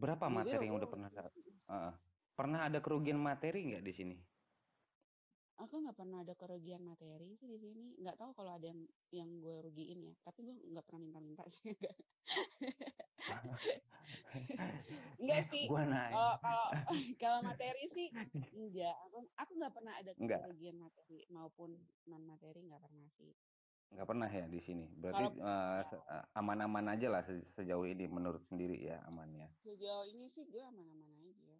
Berapa Ya gue, materi yang gue udah pernah dapat? Heeh. Pernah ada kerugian materi nggak di sini? aku nggak pernah ada kerugian materi sih di sini. Nggak tahu kalau ada yang yang gue rugiin ya. Tapi gue nggak pernah minta-minta sih. Nggak. Enggak sih. Gua Kalau nanya. kalau kalau materi sih enggak. Aku aku nggak pernah ada Enggak. kerugian materi maupun non materi nggak pernah sih. Nggak pernah ya di sini. Berarti eh, se- eh, aman-aman aja lah se- sejauh ini menurut sendiri ya amannya. sejauh ini sih gue aman-aman aja.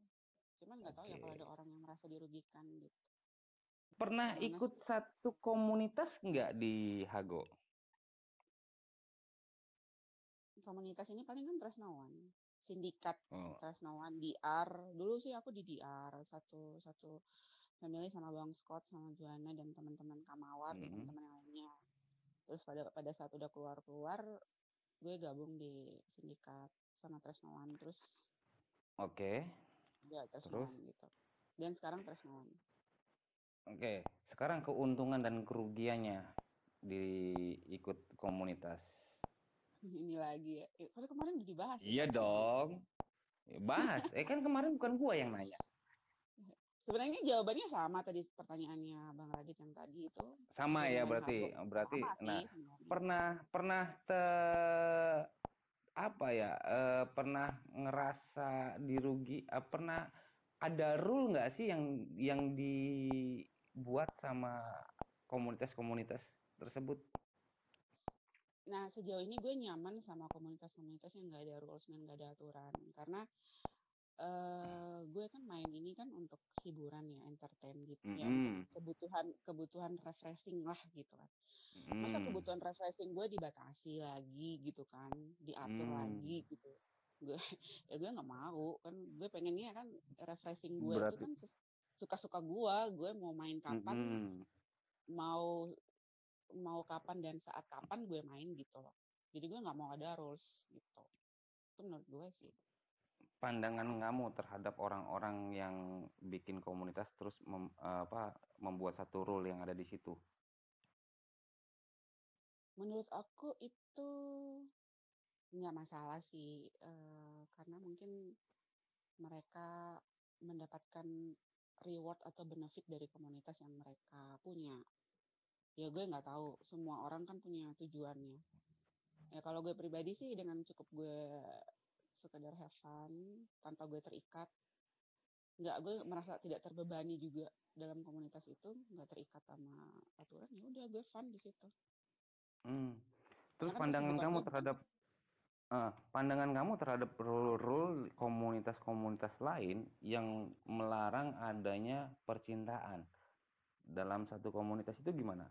Cuman nggak tahu ya kalau ada orang yang merasa dirugikan gitu. Pernah Gimana ikut satu komunitas nggak di Hago? Komunitas ini paling kan Tresnawan. Sindikat Oh. Tresnawan DR. Dulu sih aku di DR satu satu family sama Bang Scott sama Juana dan teman-teman Kamawar dan Mm-mm. teman-teman yang lainnya. Terus pada pada saat udah keluar-keluar gue gabung di sindikat sama Tresnawan terus Oke. ya Terus? Gitu. Dan sekarang Tresnawan. Oke. Sekarang keuntungan dan kerugiannya di ikut komunitas. Ini lagi ya. Eh, kemarin udah dibahas ya Iya dong. Bahas. Eh kan kemarin bukan gua yang nanya. Sebenarnya jawabannya sama tadi pertanyaannya Bang Radit yang tadi itu. Sama ya berarti. Hago. Berarti Sama nah sih pernah pernah te apa ya? eh, pernah ngerasa dirugi eh, pernah ada rule nggak sih yang yang dibuat sama komunitas-komunitas tersebut? Nah, sejauh ini gue nyaman sama komunitas-komunitas yang nggak ada rules dan nggak ada aturan. Karena eh gue kan main ini kan untuk hiburan ya, entertain gitu. Ya untuk Mm-mm. kebutuhan kebutuhan refreshing lah gitu kan. Masa Mm. kebutuhan refreshing gue dibatasi lagi gitu kan, diatur Mm. lagi gitu. Gue ya gue nggak mau kan. Gue pengennya kan refreshing gue itu Berarti kan ses- suka-suka gue. Gue mau main kapan, Mm-mm. mau mau kapan dan saat kapan gue main gitu loh. Jadi gue nggak mau ada rules gitu. Itu menurut gue sih. Pandangan kamu terhadap orang-orang yang bikin komunitas terus mem- apa membuat satu rule yang ada di situ. Menurut aku itu nggak masalah sih, eh, karena mungkin mereka mendapatkan reward atau benefit dari komunitas yang mereka punya. Ya gue nggak tahu, semua orang kan punya tujuannya. Ya kalau gue pribadi sih dengan cukup gue sekedar have fun, tanpa gue terikat, nggak gue merasa tidak terbebani juga dalam komunitas itu, nggak terikat sama aturan, ya udah gue fun di situ. Hmm. Terus Karena pandangan kamu terhadap eh, pandangan kamu terhadap rule-rule komunitas-komunitas lain yang melarang adanya percintaan dalam satu komunitas itu gimana?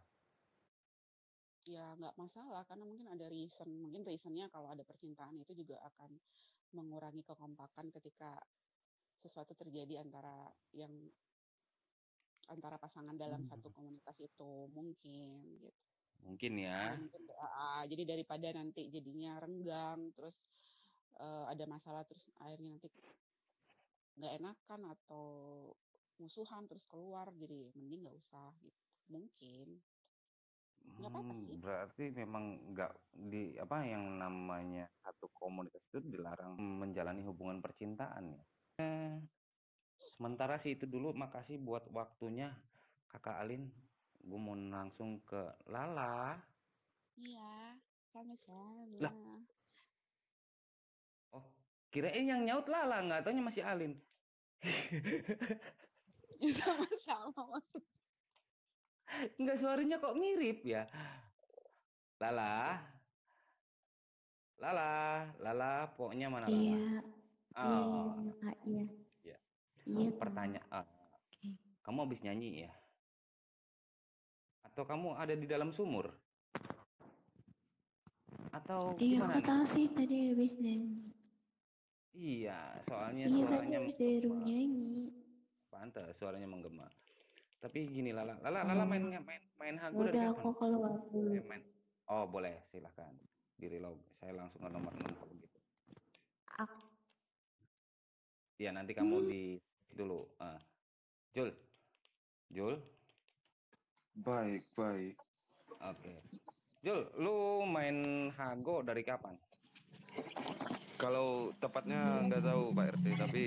ya nggak masalah karena mungkin ada reason mungkin reasonnya kalau ada percintaan itu juga akan mengurangi kekompakan ketika sesuatu terjadi antara yang antara pasangan dalam satu komunitas itu mungkin gitu. Mungkin ya. mungkin ah, jadi daripada nanti jadinya renggang terus eh, ada masalah terus akhirnya nanti nggak enakan atau musuhan terus keluar jadi mending nggak usah gitu. Mungkin nggak apa-apa Hmm, berarti memang nggak di apa yang namanya satu komunitas itu dilarang menjalani hubungan percintaan ya. Eh, sementara sih itu dulu. Makasih buat waktunya, Kakak Alin. Gue mau langsung ke Lala. iya sama-sama Lah, oh, kirain yang nyaut Lala, nggak taunya masih Alin. sama-sama Nggak suaranya kok mirip ya. Lala, Lala, Lala, pokoknya mana Lala? Iya, iya, Oh, iya, iya. ya. Iya. Pertanyaan, Oke. kamu habis nyanyi ya? Atau kamu ada di dalam sumur? Atau Iya, aku tahu sih tadi habis nyanyi. Iya, soalnya Iya, tadi suaranya habis dari room nyanyi. Pantes suaranya menggema. Tapi gini Lala, Lala, Lala main Oh, main main ya hago dari udah kapan? aku keluar dulu. Eh, main. Oh, boleh, silahkan. Di reload. Saya langsung ke nomor 6 kalau gitu. Aku, Iya, nanti kamu di dulu. Ah. Jul. Jul. Baik, baik. Oke. Jul, lu main hago dari kapan? Kalau tepatnya nggak tahu Pak RT, tapi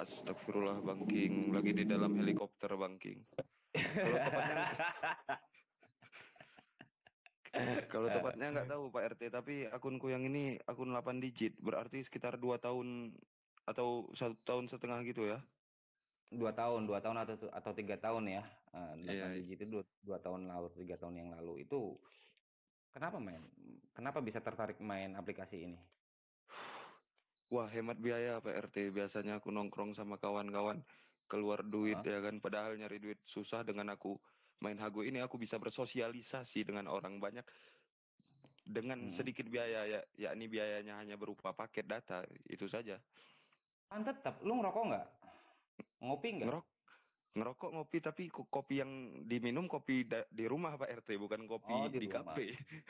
astagfirullah banking lagi di dalam helikopter banking. Kalau tepatnya kalau tepatnya nggak tahu Pak RT, tapi akunku yang ini akun 8 digit, berarti sekitar dua tahun atau satu tahun setengah gitu ya. dua tahun, dua tahun atau atau tiga tahun ya. Eh, Delapan iya. digit itu dua, dua tahun lalu, tiga tahun yang lalu itu kenapa main? Kenapa bisa tertarik main aplikasi ini? Wah, hemat biaya Pak RT. Biasanya aku nongkrong sama kawan-kawan keluar duit ya kan, padahal nyari duit susah dengan aku main Hago ini aku bisa bersosialisasi dengan orang banyak dengan Mm-mm. sedikit biaya ya, yakni biayanya hanya berupa paket data, itu saja. Kan tetap, lu ngerokok nggak? Ngopi nggak? Ngerok ngerokok ngopi tapi ko- kopi yang diminum kopi da- di rumah Pak RT bukan kopi Oh, di di kafe.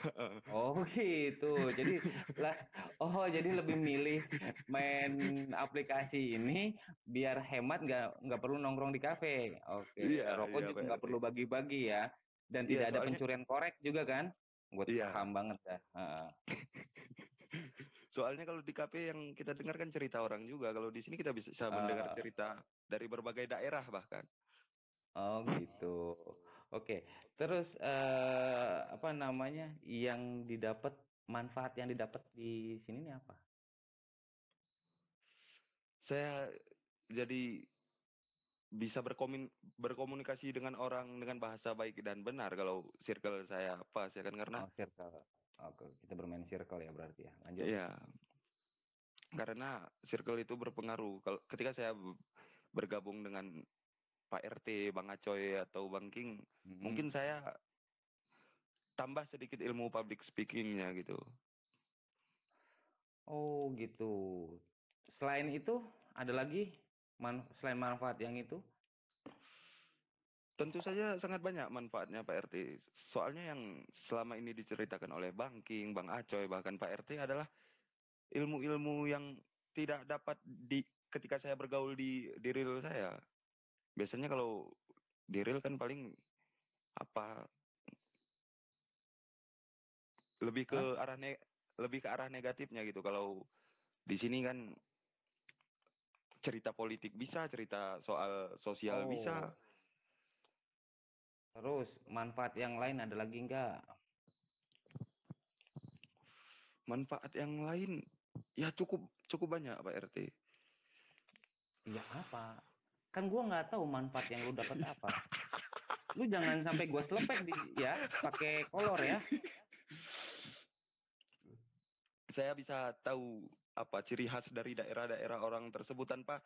Oh gitu. Jadi lah oh jadi lebih milih main aplikasi ini biar hemat nggak nggak perlu nongkrong di kafe. Oke. Iya, Rokok iya, juga nggak perlu bagi-bagi ya. Dan Iya, tidak ada pencurian korek juga kan? Gue Iya. paham banget dah. Heeh. Soalnya kalau di kafe yang kita dengar kan cerita orang juga. Kalau di sini kita bisa mendengar Ah. cerita dari berbagai daerah bahkan. Oh gitu. Oke. Terus eh, apa namanya yang didapat manfaat yang didapat di sini nih apa? Saya jadi bisa berkomun berkomunikasi dengan orang dengan bahasa baik dan benar kalau circle saya pas ya kan karena Oh circle. Oke, kita bermain circle ya berarti ya. Lanjut. Iya. Karena circle itu berpengaruh. Kalau ketika saya bergabung dengan Pak RT, Bang Acoy atau Bang King, Mhm. mungkin saya tambah sedikit ilmu public speakingnya gitu. Oh gitu. Selain itu ada lagi man selain manfaat yang itu? Tentu saja sangat banyak manfaatnya Pak RT. Soalnya yang selama ini diceritakan oleh Bang King, Bang Acoy, bahkan Pak RT adalah ilmu-ilmu yang tidak dapat di ketika saya bergaul di di real saya. Biasanya kalau di real kan paling apa lebih ke arah ne lebih ke arah negatifnya gitu. Kalau di sini kan cerita politik bisa, cerita soal sosial bisa. Terus manfaat yang lain ada lagi enggak? Manfaat yang lain ya cukup cukup banyak Pak RT. Iya apa? Kan gua nggak tahu manfaat yang lu dapat apa. Lu jangan sampai gua selepet di ya pakai kolor ya. Saya bisa tahu apa ciri khas dari daerah-daerah orang tersebut tanpa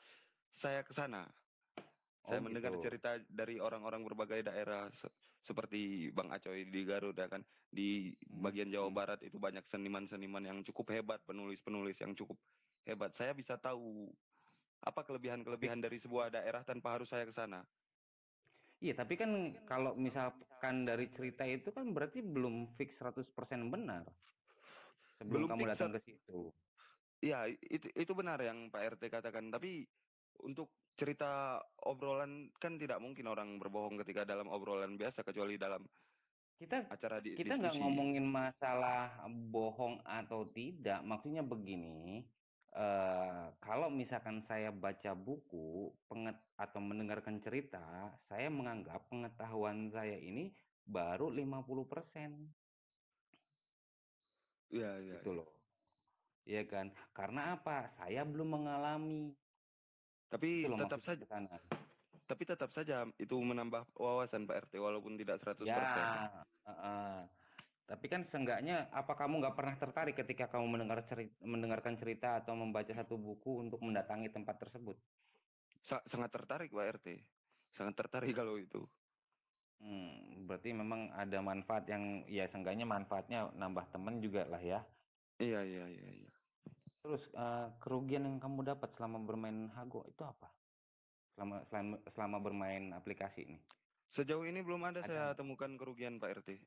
saya ke sana. Saya Oh, mendengar gitu. cerita dari orang-orang berbagai daerah se- seperti Bang Acoy di Garut ya kan di Hmm, bagian Jawa hmm. Barat itu banyak seniman-seniman yang cukup hebat, penulis-penulis yang cukup hebat. Saya bisa tahu apa kelebihan-kelebihan dari sebuah daerah tanpa harus saya ke sana. Iya, tapi kan kalau misalkan dari cerita itu kan berarti belum fix 100% benar. Sebelum Belum kamu datang ke situ. Iya, itu itu benar yang Pak RT katakan, tapi untuk cerita obrolan kan tidak mungkin orang berbohong ketika dalam obrolan biasa kecuali dalam Kita acara di, kita nggak ngomongin masalah bohong atau tidak. Maksudnya begini, eh, kalau misalkan saya baca buku penget atau mendengarkan cerita, saya menganggap pengetahuan saya ini baru 50%. Iya, iya. gitu loh. Iya kan? Karena apa? Saya belum mengalami. Tapi Itu loh tetap saja tapi tetap saja itu menambah wawasan Pak RT walaupun tidak 100%. Ya, heeh. Tapi kan seenggaknya apa kamu nggak pernah tertarik ketika kamu mendengar cerita, mendengarkan cerita atau membaca satu buku untuk mendatangi tempat tersebut? Sa- sangat tertarik Pak RT. Sangat tertarik kalau itu. Hmm, berarti memang ada manfaat yang ya seenggaknya manfaatnya nambah temen juga lah ya. Iya, iya, iya, iya. Terus eh, kerugian yang kamu dapat selama bermain Hago itu apa? Selama selama, selama bermain aplikasi ini? Sejauh ini belum ada, Ada. saya temukan kerugian Pak RT.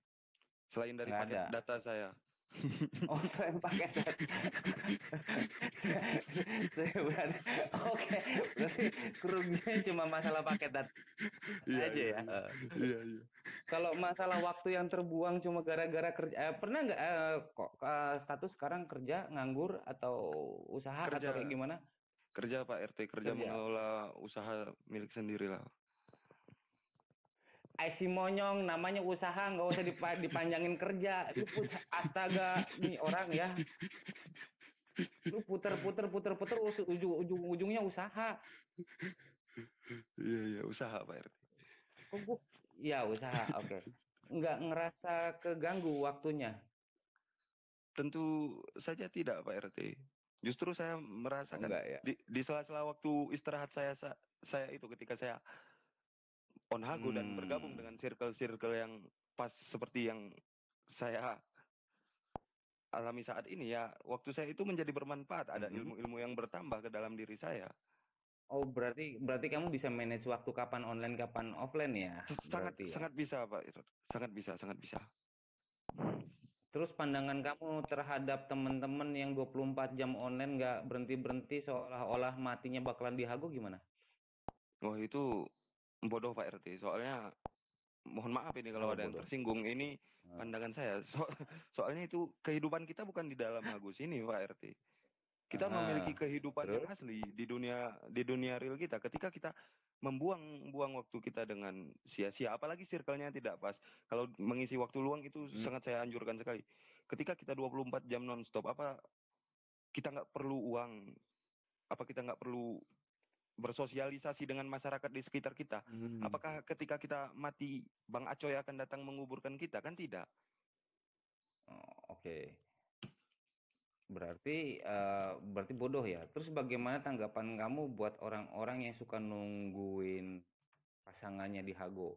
Selain dari Nggak paket ada. data saya. Oh, selain paketan. Saya berarti oke, berarti kerugian cuma masalah paketan Iya, aja ya? iya. Heeh. Iya, iya. Kalau masalah waktu yang terbuang cuma gara-gara kerja eh, pernah nggak, eee, kok, eee, status sekarang kerja, nganggur, atau usaha, atau Kerja. kayak gimana? Kerja, Pak RT, kerja Kerja. mengelola usaha milik sendirilah. Eh, si monyong namanya usaha nggak usah dipa dipanjangin kerja. Put astaga, nih orang ya. Lu puter-puter puter-puter us ujung ujung-ujungnya usaha. Iya, iya, usaha Pak RT. Kok gua ya usaha, oke. Nggak ngerasa keganggu waktunya? Tentu saja tidak Pak RT. Justru saya merasakan enggak ya? di di sela-sela waktu istirahat saya sa saya itu ketika saya on hago dan bergabung Mmm. dengan circle-circle yang pas seperti yang saya alami saat ini ya, waktu saya itu menjadi bermanfaat, ada Mhm. ilmu-ilmu yang bertambah ke dalam diri saya. Oh, berarti berarti kamu bisa manage waktu kapan online, kapan offline ya, sangat berarti ya? sangat bisa Pak, sangat bisa sangat bisa. Terus pandangan kamu terhadap teman-teman yang 24 jam online nggak berhenti-berhenti seolah-olah matinya bakalan dihago gimana? Wah, itu bodoh Pak RT. Soalnya mohon maaf ini kalau Kenapa ada yang bodoh? tersinggung, ini Heeh. pandangan saya. So soalnya itu kehidupan kita bukan di dalam hago sini Pak RT. Kita memiliki Heeh. kehidupan yang Terus? asli di dunia di dunia real kita. Ketika kita membuang-buang waktu kita dengan sia-sia, apalagi circle-nya tidak pas. Kalau mengisi waktu luang itu Mmm. sangat saya anjurkan sekali. Ketika kita 24 jam nonstop, apa kita nggak perlu uang, apa kita nggak perlu bersosialisasi dengan masyarakat di sekitar kita? Mmm. Apakah ketika kita mati, Bang Acoy akan datang menguburkan kita? Kan tidak. Oh, oke. Berarti, eee, berarti bodoh ya? Terus bagaimana tanggapan kamu buat orang-orang yang suka nungguin pasangannya dihago?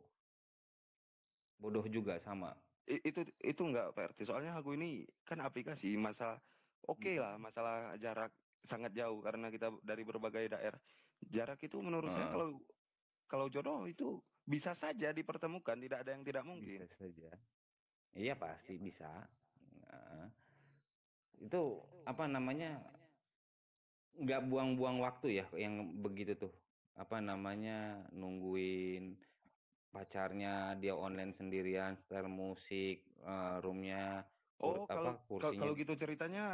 Bodoh juga sama? I itu itu enggak Pak RT, soalnya hago ini kan aplikasi, masalah okelah, Mhm. masalah jarak sangat jauh karena kita dari berbagai daerah. Jarak itu menurut saya Heeh. kalau kalau jodoh itu bisa saja dipertemukan, tidak ada yang tidak mungkin. Bisa saja. Iya pasti bisa, heeh. Itu, apa namanya, nggak buang-buang waktu ya yang begitu tuh, apa namanya, nungguin pacarnya, dia online sendirian, setel musik, eee, room-nya, kur Oh, kalau apa, ka kursinya kalau gitu ceritanya,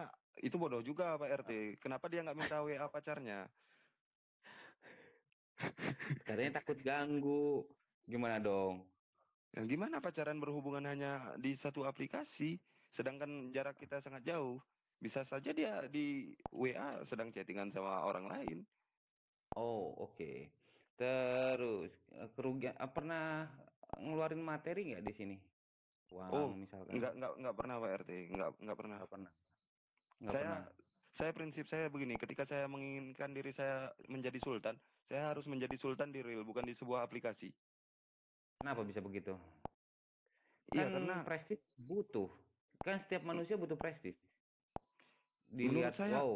itu bodoh juga Pak RT. Kenapa dia nggak minta WA pacarnya? Katanya takut ganggu, gimana dong? Ya gimana pacaran berhubungan hanya di satu aplikasi, sedangkan jarak kita sangat jauh. Bisa saja dia di WA sedang chatting-an sama orang lain. Oh, oke. Terus, eee, kerugian eee, pernah ngeluarin materi nggak di sini? Oh, Uang misalkan? enggak enggak enggak pernah Pak RT, enggak enggak pernah. Nggak pernah? Nggak Saya pernah? saya prinsip saya begini, ketika saya menginginkan diri saya menjadi sultan, saya harus menjadi sultan di real, bukan di sebuah aplikasi. Kenapa bisa begitu? Iya, Kan karena prestis butuh, kan setiap manusia butuh prestis. menurut Dilihat, saya wow.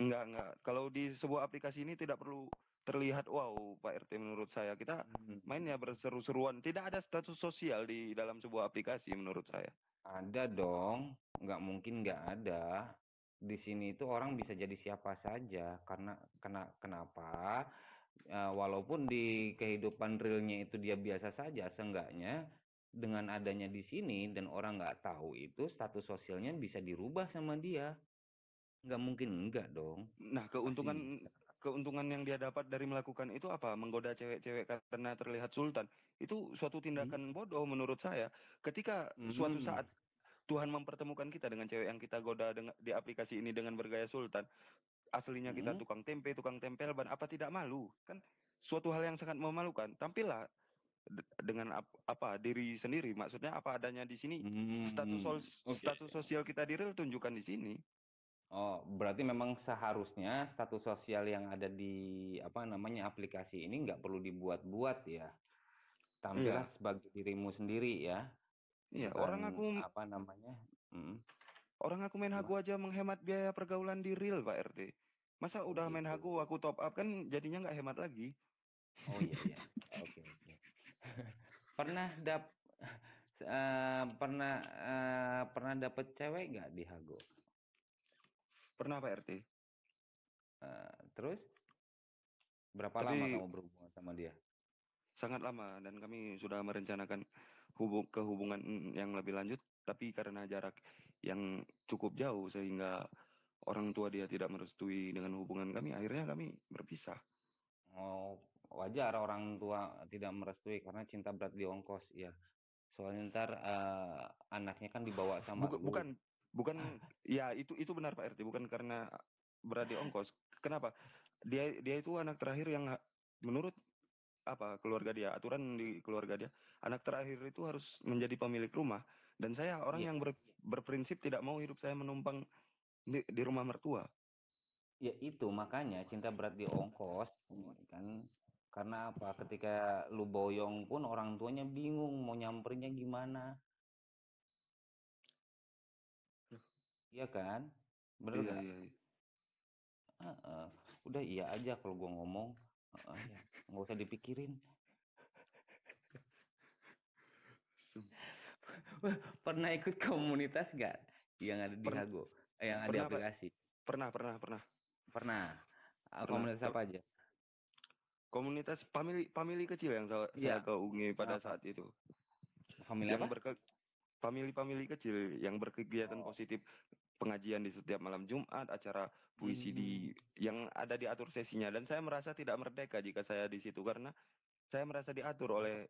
enggak enggak, kalau di sebuah aplikasi ini tidak perlu terlihat wow Pak RT menurut saya. Kita Mhm. mainnya berseru-seruan, tidak ada status sosial di dalam sebuah aplikasi menurut saya. Ada dong, nggak mungkin nggak ada. Di sini itu orang bisa jadi siapa saja, karena kena kenapa, eee, walaupun di kehidupan realnya itu dia biasa saja, seenggaknya dengan adanya di sini dan orang nggak tahu itu, status sosialnya bisa dirubah sama dia. Nggak mungkin enggak dong, Nah, keuntungan keuntungan yang dia dapat dari melakukan itu apa? Menggoda cewek-cewek karena terlihat sultan. Itu suatu Mmm. tindakan bodoh menurut saya. Ketika suatu Mhm. saat Tuhan mempertemukan kita dengan cewek yang kita goda dengan di aplikasi ini dengan bergaya sultan, aslinya kita Mhm. tukang tempe, tukang tempel ban, apa tidak malu? Kan suatu hal yang sangat memalukan. Tampillah de dengan ap apa, diri sendiri, maksudnya apa adanya di sini. Status sos Mmm, oke. status sosial kita di real tunjukkan di sini. Oh, berarti memang seharusnya status sosial yang ada di, apa namanya, aplikasi ini nggak perlu dibuat-buat ya. Tampillah Iya. sebagai dirimu sendiri ya. Iya, orang aku apa namanya mhm. orang aku main hago aja menghemat biaya pergaulan di real Pak RT. Masa Oh udah main gitu. hago aku top up, kan jadinya nggak hemat lagi. Oh iya iya, oke oke. Pernah dap eh, pernah eh, pernah dapet cewek nggak di Hago? Pernah Pak RT. Eh, terus berapa Tapi- lama kamu berhubungan sama dia? sangat lama dan kami sudah merencanakan hubung kehubungan yang lebih lanjut tapi karena jarak yang cukup jauh sehingga orang tua dia tidak merestui dengan hubungan kami akhirnya kami berpisah Oh, wajar orang tua tidak merestui karena cinta berat di ongkos, ya. Soalnya ntar eh, anaknya kan dibawa sama lu. bukan bukan ya itu itu benar Pak RT bukan karena berat di ongkos kenapa dia dia itu anak terakhir yang menurut apa keluarga dia aturan di keluarga dia anak terakhir itu harus menjadi pemilik rumah dan saya orang Iya. yang ber- berprinsip tidak mau hidup saya menumpang di, di rumah mertua Ya itu makanya cinta berat di ongkos kan karena apa? Ketika lu boyong pun orang tuanya bingung mau nyamperinnya gimana. Iya kan? Bener iya iya iya. Heeh. Udah iya aja kalau gua ngomong. Ya. Nggak usah dipikirin. Pernah ikut komunitas nggak yang ada di Pernah. Hago? Eh, yang ada di Pernah, aplikasi? pernah pernah pernah Pernah. Ah, Pernah. Komunitas apa aja? komunitas family family kecil yang saya, Iya. saya keungi pada saat itu Family yang apa? berke family family kecil yang berkegiatan Oh. positif pengajian di setiap malam Jumat acara puisi di Hmm. yang ada diatur sesinya dan saya merasa tidak merdeka jika saya di situ karena saya merasa diatur oleh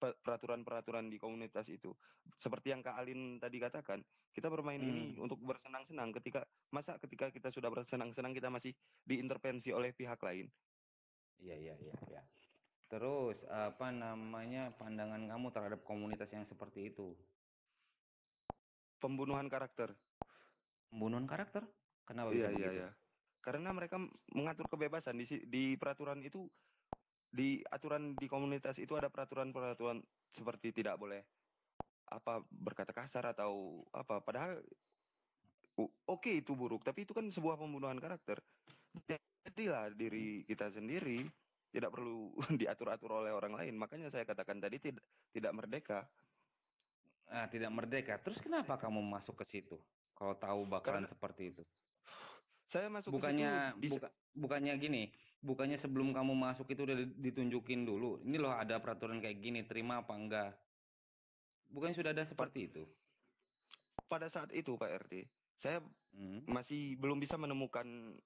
pe- peraturan-peraturan di komunitas itu seperti yang Kak Alin tadi katakan kita bermain ini Hmm. untuk bersenang-senang ketika masa ketika kita sudah bersenang-senang kita masih diintervensi oleh pihak lain Iya, iya, iya, iya. Terus apa namanya pandangan kamu terhadap komunitas yang seperti itu? pembunuhan karakter Pembunuhan karakter? Kenapa Iya bisa iya begitu? iya. Karena mereka mengatur kebebasan di di peraturan itu di aturan di komunitas itu ada peraturan-peraturan seperti tidak boleh apa berkata kasar atau apa padahal oke itu buruk tapi itu kan sebuah pembunuhan karakter. Jadilah diri kita sendiri tidak perlu diatur-atur oleh orang lain. Makanya saya katakan tadi tidak tidak merdeka. Ah, tidak merdeka. Terus kenapa kamu masuk ke situ? Kalau tahu bakalan Karena- seperti itu. Saya masuk ke Bukannya situ di- buka- bukannya gini, bukannya sebelum kamu masuk itu udah di- ditunjukin dulu. Ini loh ada peraturan kayak gini, terima apa enggak? Bukannya sudah ada seperti itu? pada saat itu Pak RT, saya Hmm. masih belum bisa menemukan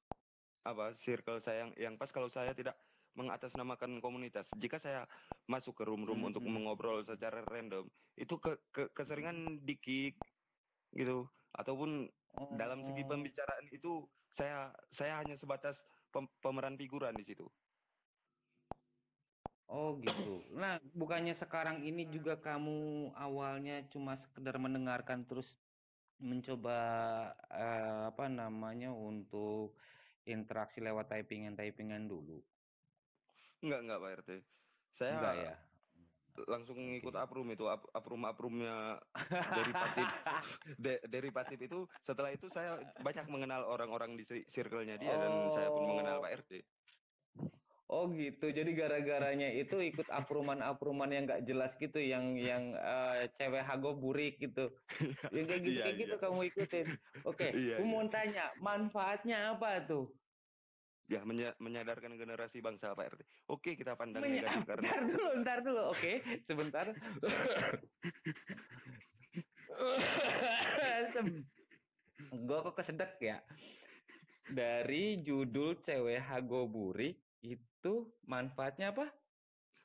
apa circle saya yang, yang pas kalau saya tidak mengatasnamakan komunitas. Jika saya masuk ke room-room untuk Mhm. mengobrol secara random, itu ke, ke keseringan dikik gitu ataupun dalam segi Oh. pembicaraan itu saya saya hanya sebatas pem- pemeran figuran di situ. Oh gitu. Nah, bukannya sekarang ini juga kamu awalnya cuma sekedar mendengarkan terus mencoba eh, apa namanya untuk interaksi lewat typingan-typingan dulu. Enggak enggak Pak RT. Saya Enggak ya? Langsung ngikut Oke. aprum itu ap- aprum-aprumnya derivatif de- derivatif itu setelah itu saya banyak mengenal orang-orang di circle-nya dia dan saya pun mengenal Oh. Pak RT. Oh gitu. Jadi gara-garanya itu ikut apruman-apruman yang nggak jelas gitu, yang yang eh, cewek hago burik gitu. Yang kayak gitu Iya, kayak gitu iya. kamu ikutin. Oke, Iya, aku iya. mau tanya, manfaatnya apa tuh? Ya menya- menyadarkan generasi bangsa Pak RT. Oke kita pandang Menya- negatif karena Ntar dulu, ntar dulu. Oke, sebentar. Gue kok kesedek ya. Dari judul cewek hago burik itu manfaatnya apa?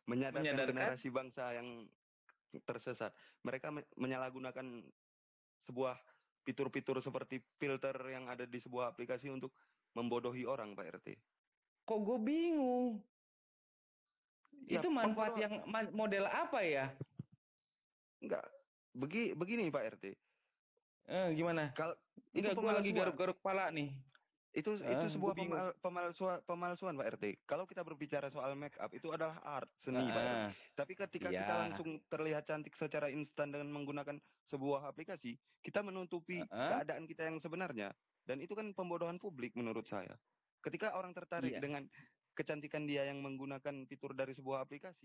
menyadarkan, menyadarkan- generasi bangsa yang tersesat. Mereka me- menyalahgunakan sebuah fitur-fitur seperti filter yang ada di sebuah aplikasi untuk membodohi orang Pak RT. Kok gue bingung. Ya, itu manfaat yang model apa ya? enggak begi begini Pak RT. Eh, gimana? Kalau itu Enggak, gue lagi garuk-garuk kepala nih. Itu Ah, itu sebuah pemal, pemalsuan pemalsuan Pak RT. Kalau kita berbicara soal make up itu adalah art seni Pak RT. Ah, Tapi ketika kita Iya. langsung terlihat cantik secara instan dengan menggunakan sebuah aplikasi, kita menutupi Heeh. keadaan kita yang sebenarnya. Dan itu kan pembodohan publik menurut saya. Ketika orang tertarik Iya. dengan kecantikan dia yang menggunakan fitur dari sebuah aplikasi,